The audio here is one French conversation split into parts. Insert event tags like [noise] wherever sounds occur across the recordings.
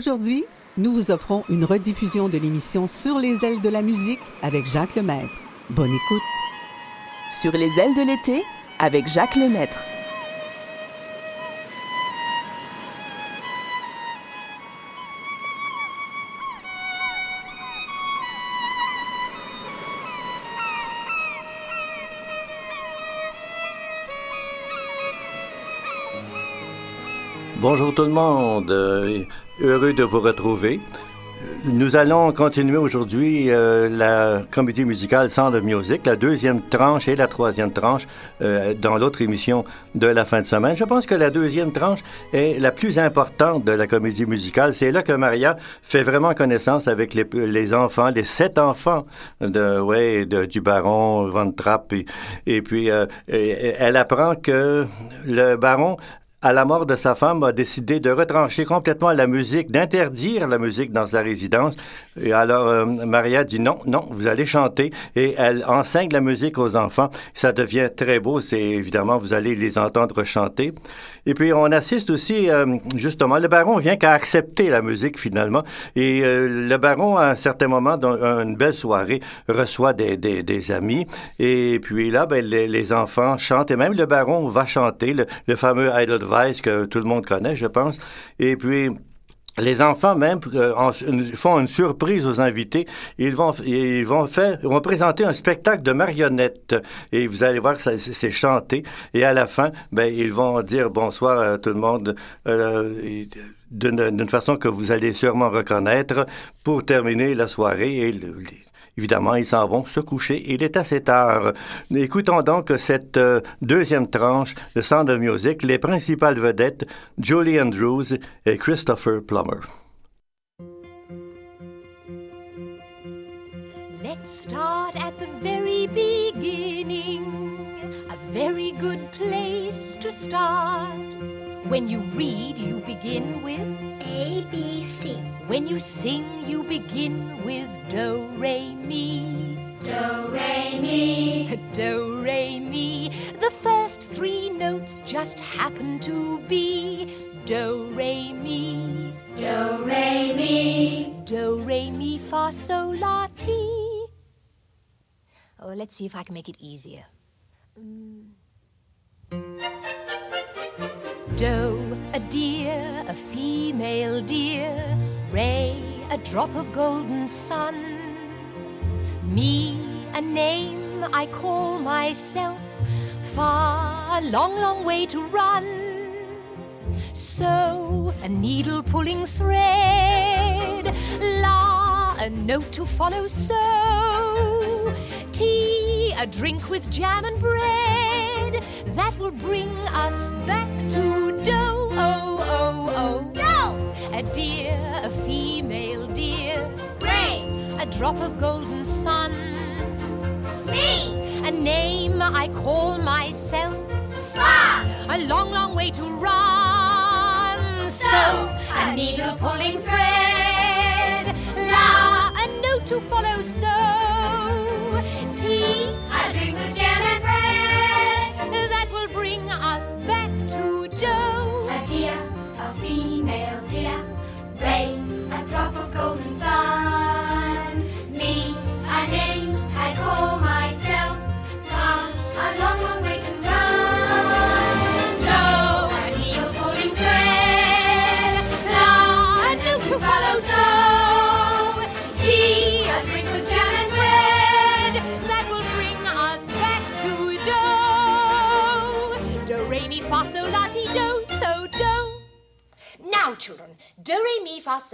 Aujourd'hui, nous vous offrons une rediffusion de l'émission Sur les ailes de la musique avec Jacques Lemaître. Bonne écoute. Sur les ailes de l'été avec Jacques Lemaître. Bonjour tout le monde, euh, heureux de vous retrouver. Nous allons continuer aujourd'hui euh, la comédie musicale Sound of Music, la deuxième tranche et la troisième tranche euh, dans l'autre émission de la fin de semaine. Je pense que la deuxième tranche est la plus importante de la comédie musicale. C'est là que Maria fait vraiment connaissance avec les, enfants, les sept enfants de, ouais, du baron Von Trapp. Et puis, elle apprend que le baron à la mort de sa femme, a décidé de retrancher complètement la musique, d'interdire la musique dans sa résidence. Et alors, euh, Maria dit non, non, vous allez chanter. Et elle enseigne la musique aux enfants. Ça devient très beau. C'est évidemment, vous allez les entendre chanter. Et puis, on assiste aussi, euh, justement, le baron vient qu'à accepter la musique finalement. Et euh, le baron, à un certain moment, dans une belle soirée, reçoit des, des, des amis. Et puis là, ben, les, les, enfants chantent. Et même le baron va chanter le, le fameux Idle que tout le monde connaît, je pense. Et puis, les enfants même euh, font une surprise aux invités. Ils vont, ils vont faire, ils vont présenter un spectacle de marionnettes et vous allez voir c'est chanté. Et à la fin, ben ils vont dire bonsoir à tout le monde euh, d'une façon que vous allez sûrement reconnaître pour terminer la soirée. Et Évidemment, ils s'en vont se coucher. Il est assez tard. Écoutons donc cette euh, deuxième tranche de Sound of Music, les principales vedettes, Julie Andrews et Christopher Plummer. Let's start at the very beginning. A very good place to start. When you read, you begin with A, B, C. When you sing, you begin with Do, Re, Mi. Do, Re, Mi. [laughs] Do, Re, Mi. The first three notes just happen to be Do, Re, Mi. Do, Re, Mi. Do, Re, Mi, Fa, Sol, La, Ti. Oh, let's see if I can make it easier. Mm. Do, a deer, a female deer. Ray, a drop of golden sun. Me, a name I call myself. Far, a long, long way to run. So, a needle pulling thread. La, a note to follow. So, tea, a drink with jam and bread. That will bring us back to do. Oh, oh, oh, do. A deer, a female deer. Ray, a drop of golden sun. Me, a name I call myself. Far, a long, long way to run. So, a needle pulling thread. La, a note to follow. So, tea, a drink with jam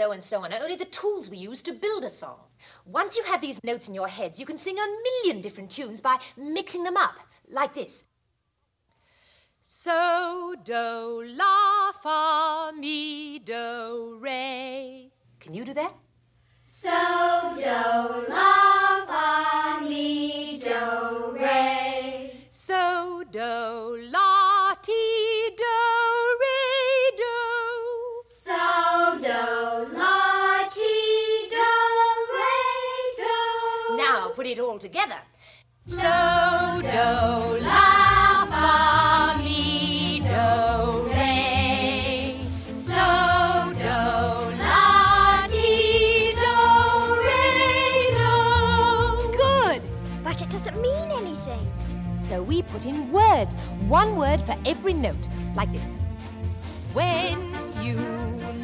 so, and so on are only the tools we use to build a song. Once you have these notes in your heads, you can sing a million different tunes by mixing them up, like this. So, do, la, fa, mi, do, re. Can you do that? So, do, la, fa, mi, do, re. So, do, la, ti, put it all together. So, do, la, fa, mi, do, re. So, do, la, ti, do, re, do. Good, but it doesn't mean anything. So we put in words, one word for every note, like this. When you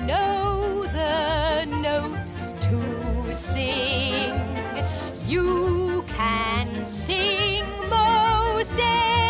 know the notes to sing. You can sing most days.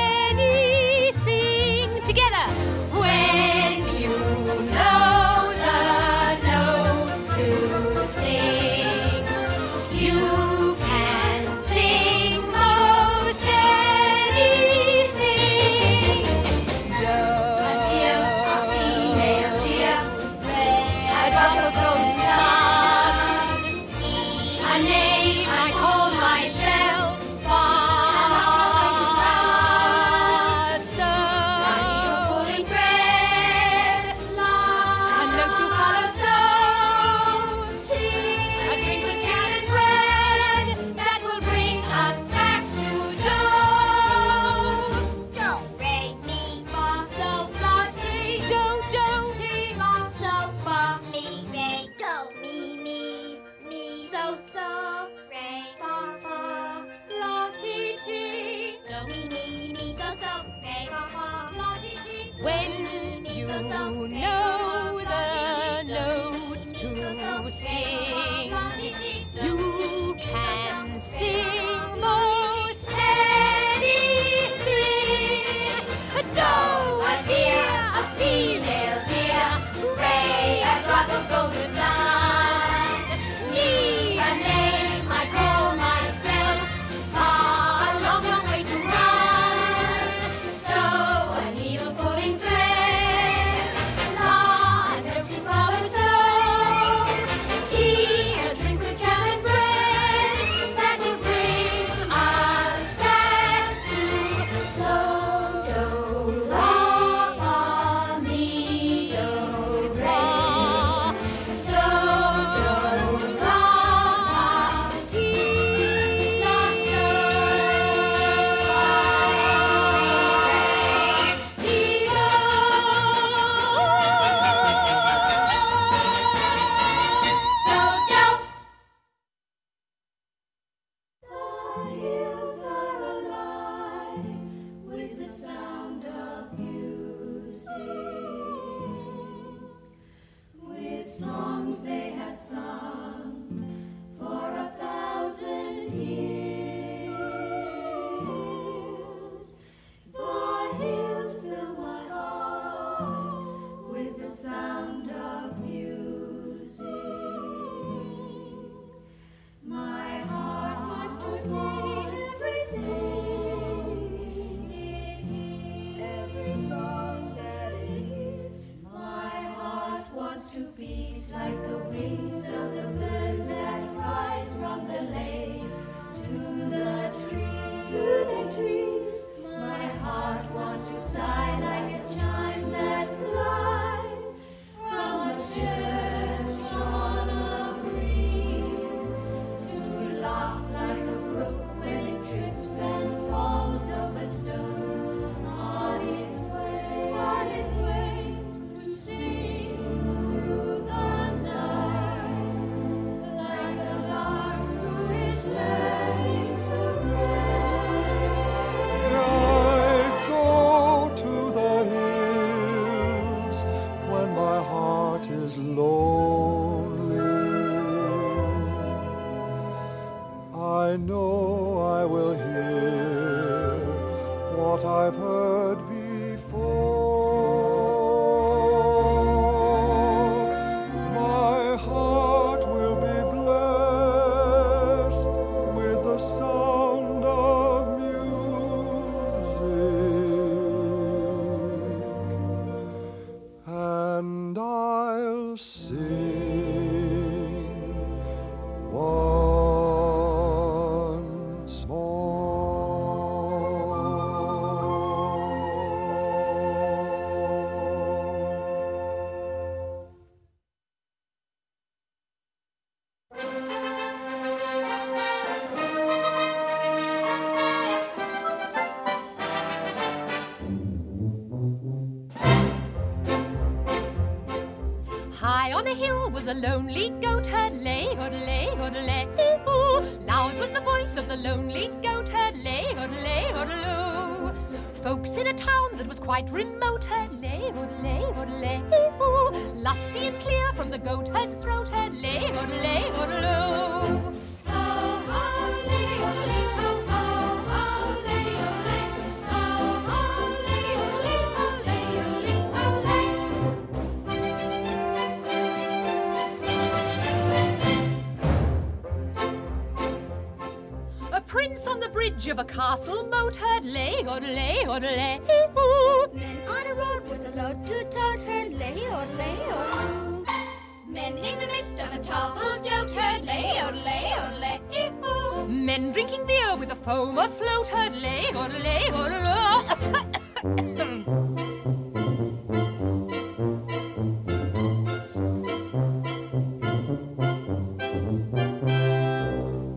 I know I will hear what I've heard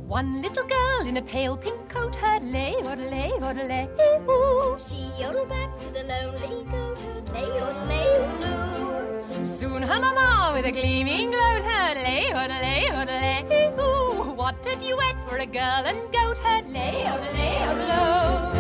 One little girl in a pale pink coat heard lay, lay, lay, ooh. She yodeled back to the lonely goat herd, lay, odelay, odeloo. Soon her mama with a gleaming gloat heard lay, lay, lay, ooh. What a duet for a girl and goat heard lay, lay, lay.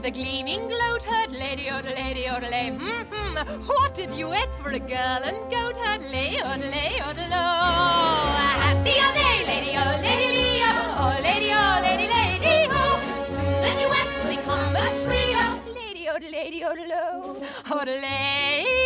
With a gleaming gloat heard Lady odelay, odelay, mm-hmm. What a duet for a girl and goat heard Lady odelay, odelay. Happy are they, Lady oh, Lady Leo, oh Lady oh, Lady Lady ho. Soon the duet will become a trio. Lady odelay, odelay, odelay, odelay,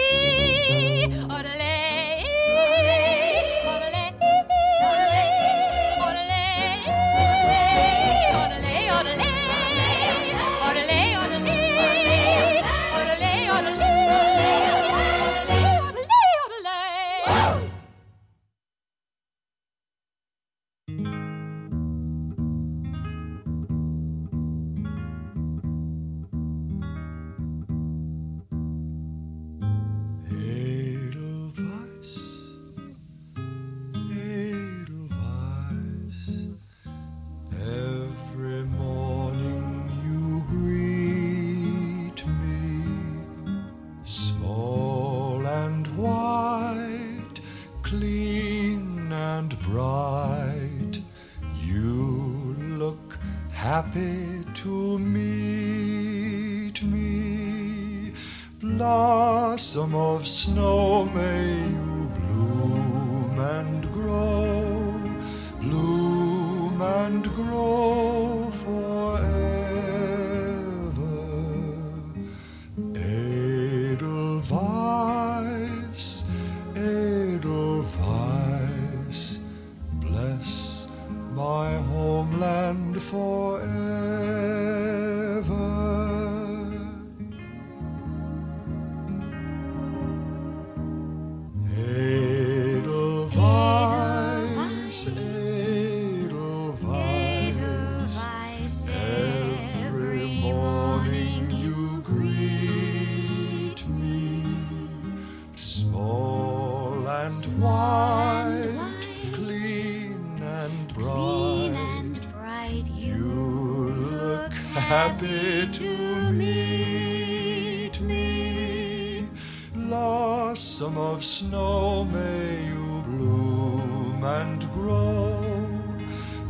happy to meet me. Blossom of snow, may you bloom and grow,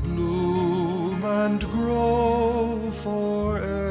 bloom and grow forever.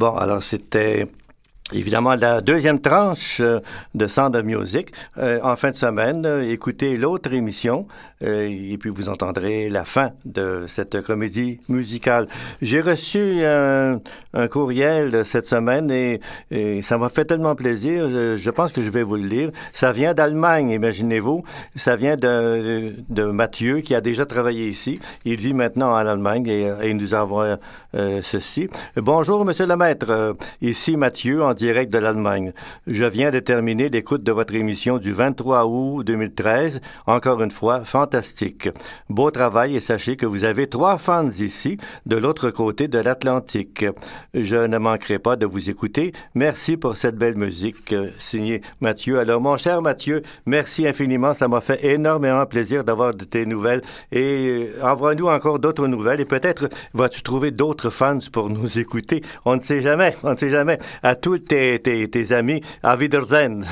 Bon, alors c'était évidemment la deuxième tranche euh, de Sound of Music. Euh, en fin de semaine, euh, écoutez l'autre émission euh, et puis vous entendrez la fin de cette comédie musicale. J'ai reçu un, un courriel cette semaine et, et ça m'a fait tellement plaisir. Je, pense que je vais vous le lire. Ça vient d'Allemagne, imaginez-vous. Ça vient de, de Mathieu qui a déjà travaillé ici. Il vit maintenant en Allemagne et, et nous envoie euh, ceci. Bonjour, Monsieur le Maître. Euh, Ici Mathieu direct de l'Allemagne. Je viens de terminer l'écoute de votre émission du 23 août 2013. Encore une fois, fantastique. Beau travail et sachez que vous avez trois fans ici, de l'autre côté de l'Atlantique. Je ne manquerai pas de vous écouter. Merci pour cette belle musique. Euh, Signé Mathieu. Alors, mon cher Mathieu, merci infiniment. Ça m'a fait énormément plaisir d'avoir de tes nouvelles. Et euh, envoie-nous encore d'autres nouvelles. Et peut-être vas-tu trouver d'autres fans pour nous [laughs] écouter. On ne sait jamais. On ne sait jamais. À tous tes, amis, à Wiedersehen.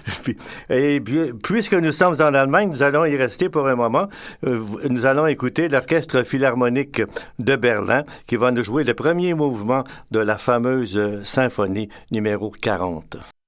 [laughs] Et puis, puisque nous sommes en Allemagne, nous allons y rester pour un moment. Euh, Nous allons écouter l'Orchestre Philharmonique de Berlin qui va nous jouer le premier mouvement de la fameuse euh, symphonie numéro 40.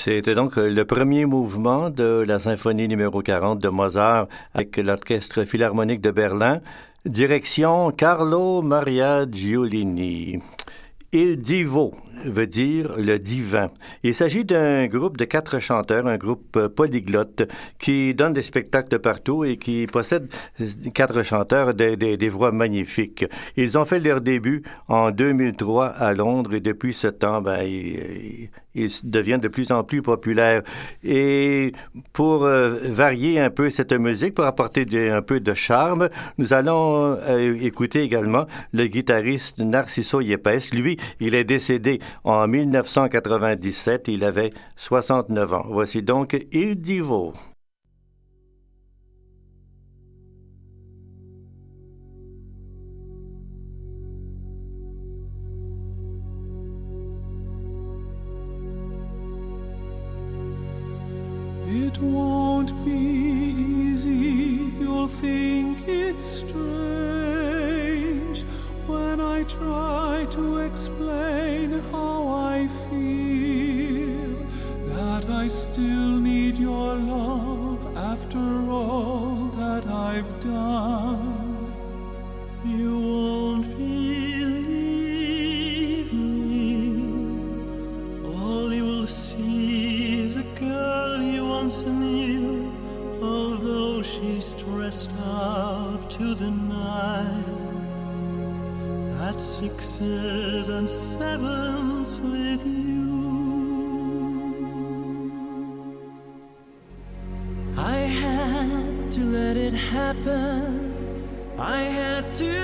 C'était donc le premier mouvement de la symphonie numéro 40 de Mozart avec l'Orchestre Philharmonique de Berlin, direction Carlo Maria Giulini. Il Divo veut dire le divin. Il s'agit d'un groupe de quatre chanteurs, un groupe euh, polyglotte qui donne des spectacles partout et qui possède quatre chanteurs des, des, voix magnifiques. Ils ont fait leur début en 2003 à Londres et depuis ce temps, ben, ils, ils deviennent de plus en plus populaires. Et pour euh, varier un peu cette musique, pour apporter un peu de charme, nous allons euh, écouter également le guitariste Narciso Yepes. Lui, il est décédé en 1997. Il avait 69 ans. Voici donc Il Divo. It won't be easy, you'll think it's strange when I try to explain how I feel. That I still need your love after all that I've done. You won't believe sixes and sevens with you. I had to let it happen. I had to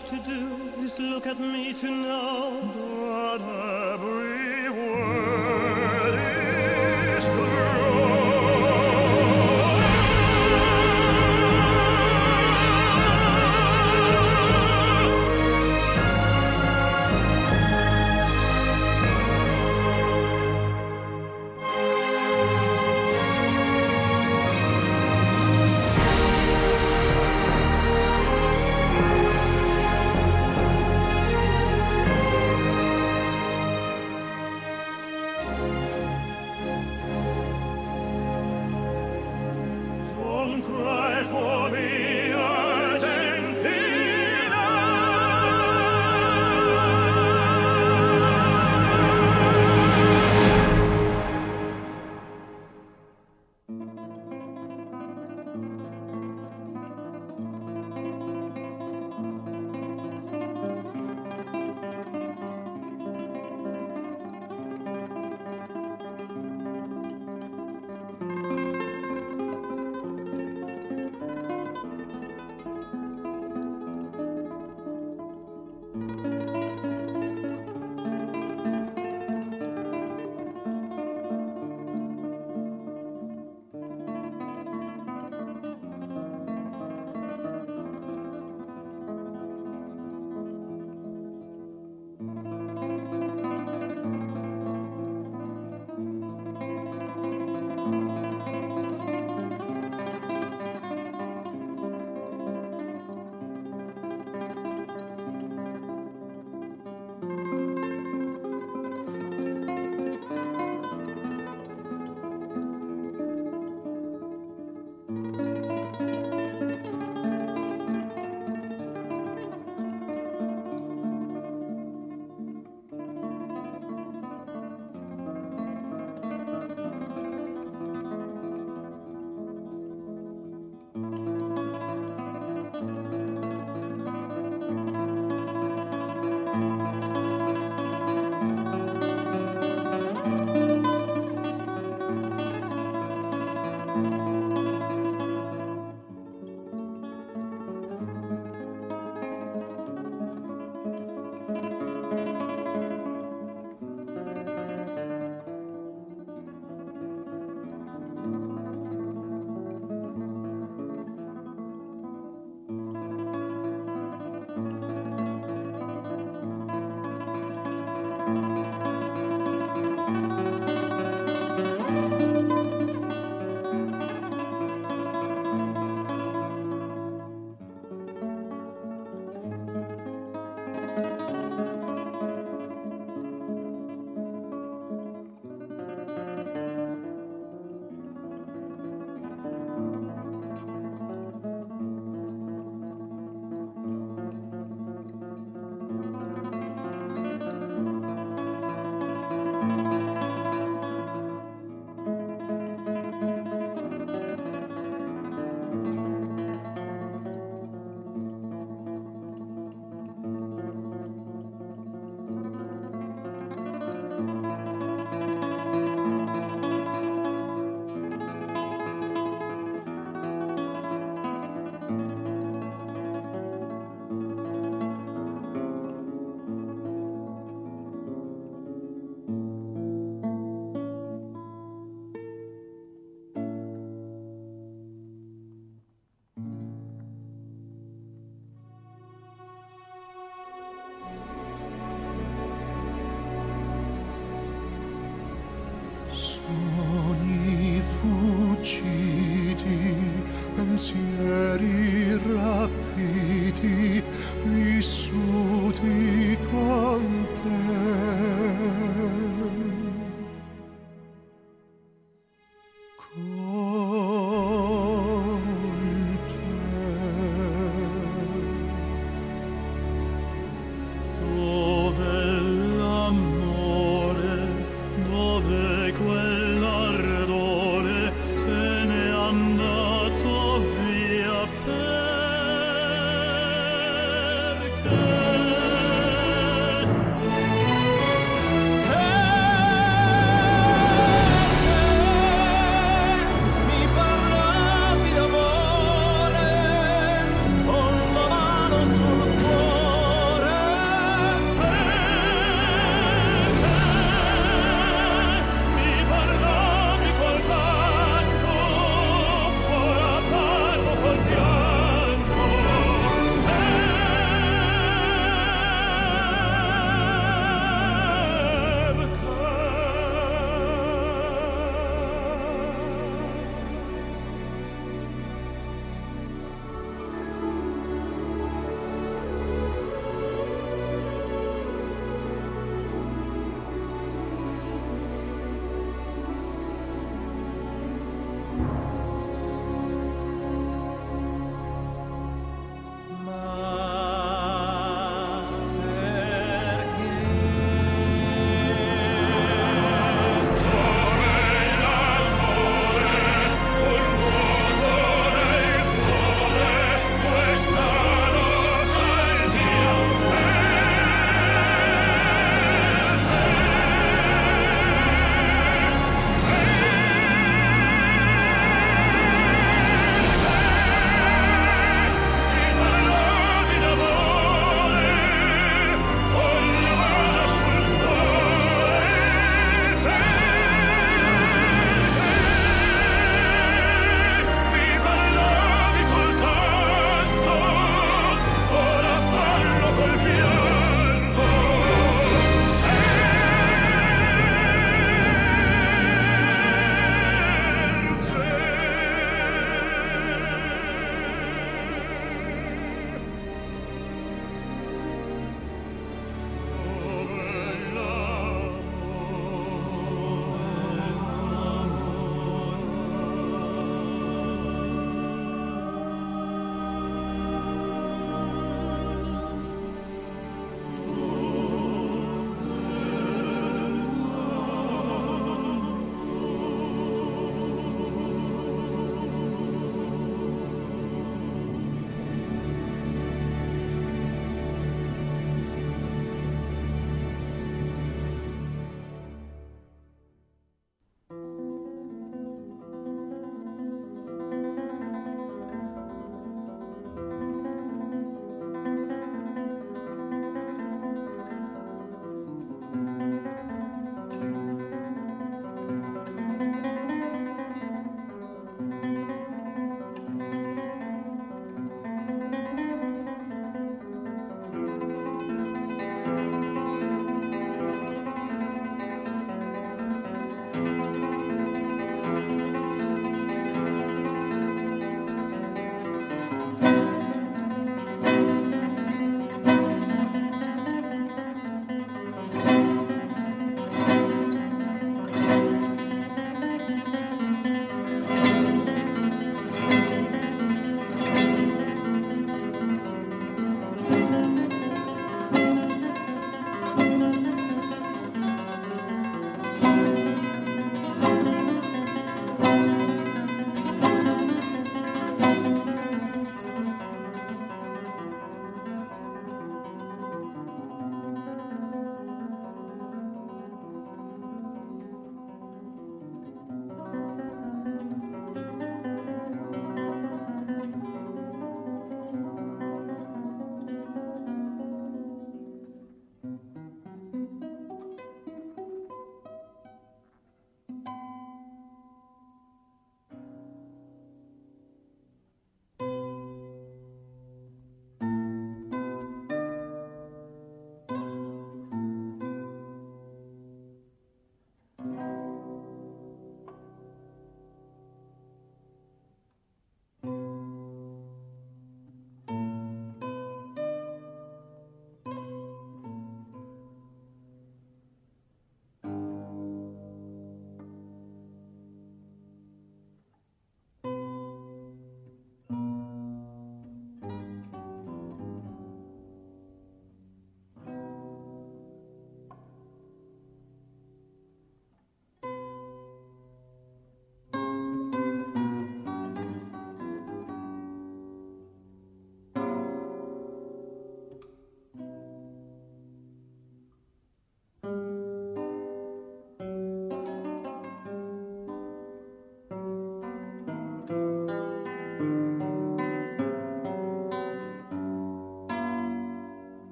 have to do is look at me to know that every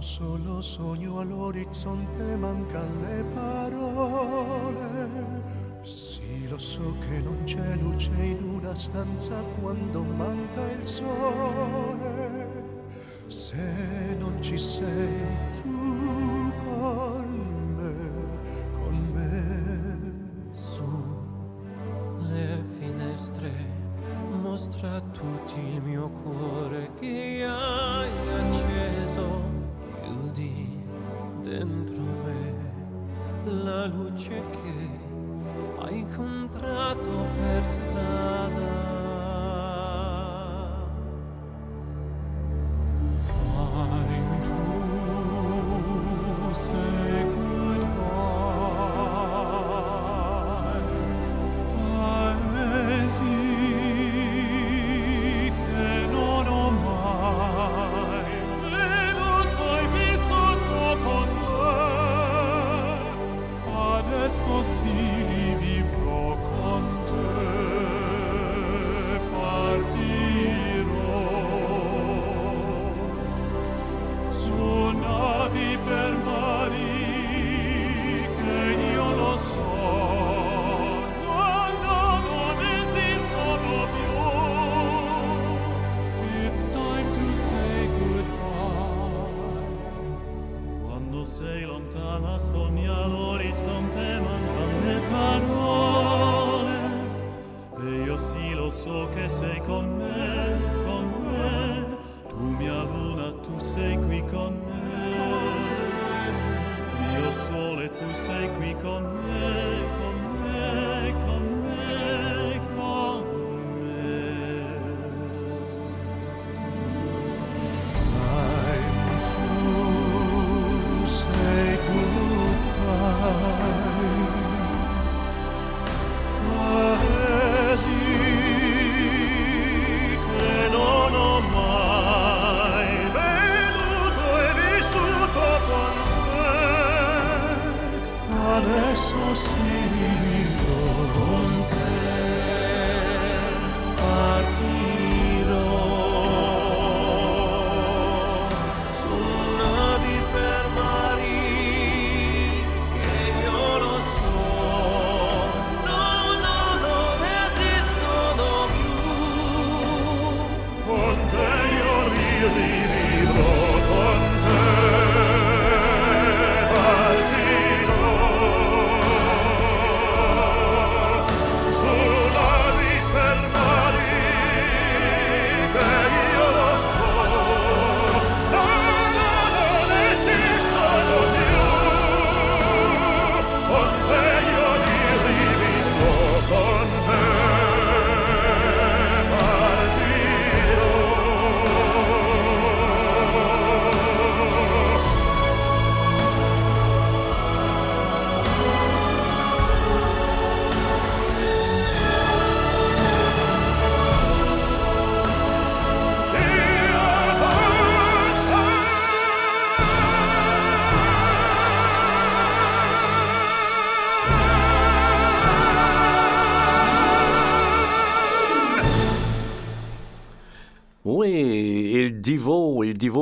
sono solo sogno all'orizzonte mancan le parole. Sì, lo so che non c'è luce in una stanza quando manca il sole. Se non ci sei tu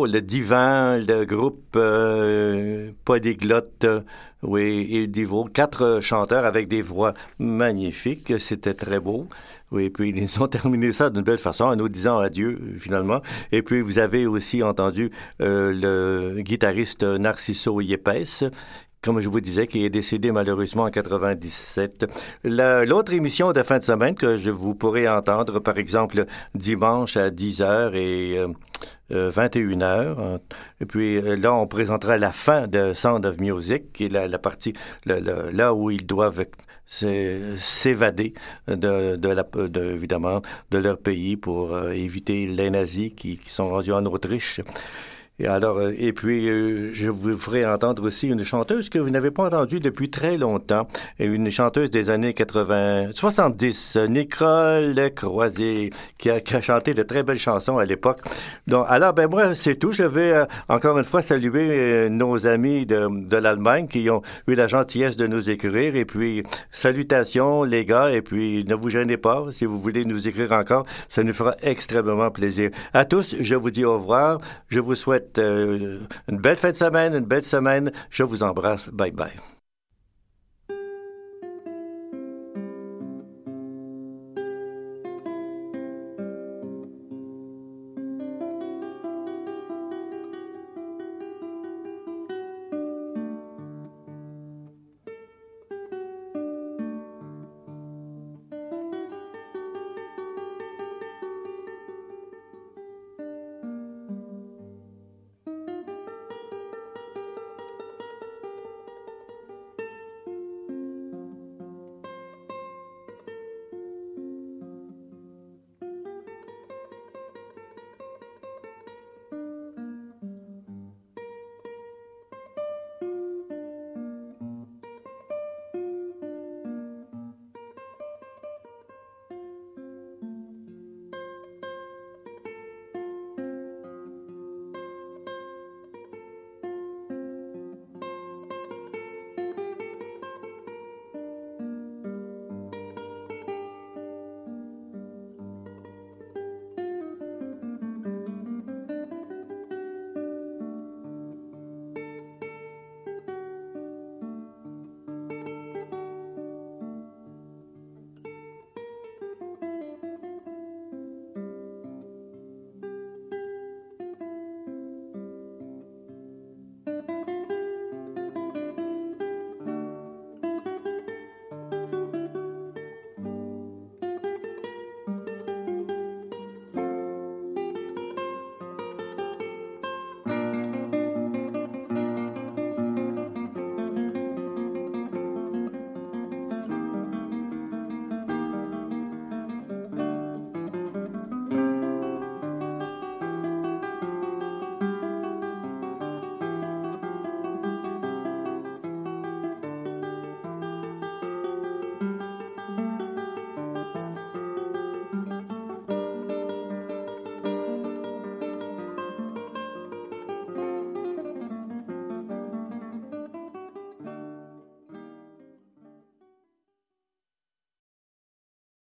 Le divan, le groupe euh, polyglotte, euh, oui, Il Divo, quatre chanteurs avec des voix magnifiques, c'était très beau. Oui, puis ils ont terminé ça d'une belle façon en nous disant adieu finalement. Et puis vous avez aussi entendu euh, le guitariste Narciso Yepes comme je vous disais, qui est décédé malheureusement en 97. La- L'autre émission de fin de semaine que je vous pourrez entendre, par exemple, dimanche à 10h et euh, euh, 21h. Et puis euh, là, on présentera la fin de Sound of Music, qui est la, partie là où ils doivent s'é- s'évader de, évidemment de leur pays pour euh, éviter les nazis qui, qui sont rendus en Autriche. Et alors, euh, et puis, euh, je vous ferai entendre aussi une chanteuse que vous n'avez pas entendue depuis très longtemps, une chanteuse des années 80, 70, euh, Nicole Croisier, qui a, qui a chanté de très belles chansons à l'époque. Donc, alors, ben moi, c'est tout. Je vais euh, encore une fois saluer nos amis de, de l'Allemagne qui ont eu la gentillesse de nous écrire, et puis salutations les gars, et puis ne vous gênez pas si vous voulez nous écrire encore, ça nous fera extrêmement plaisir. À tous, je vous dis au revoir. Je vous souhaite euh, une belle fin de semaine, une belle semaine. Je vous embrasse. Bye bye.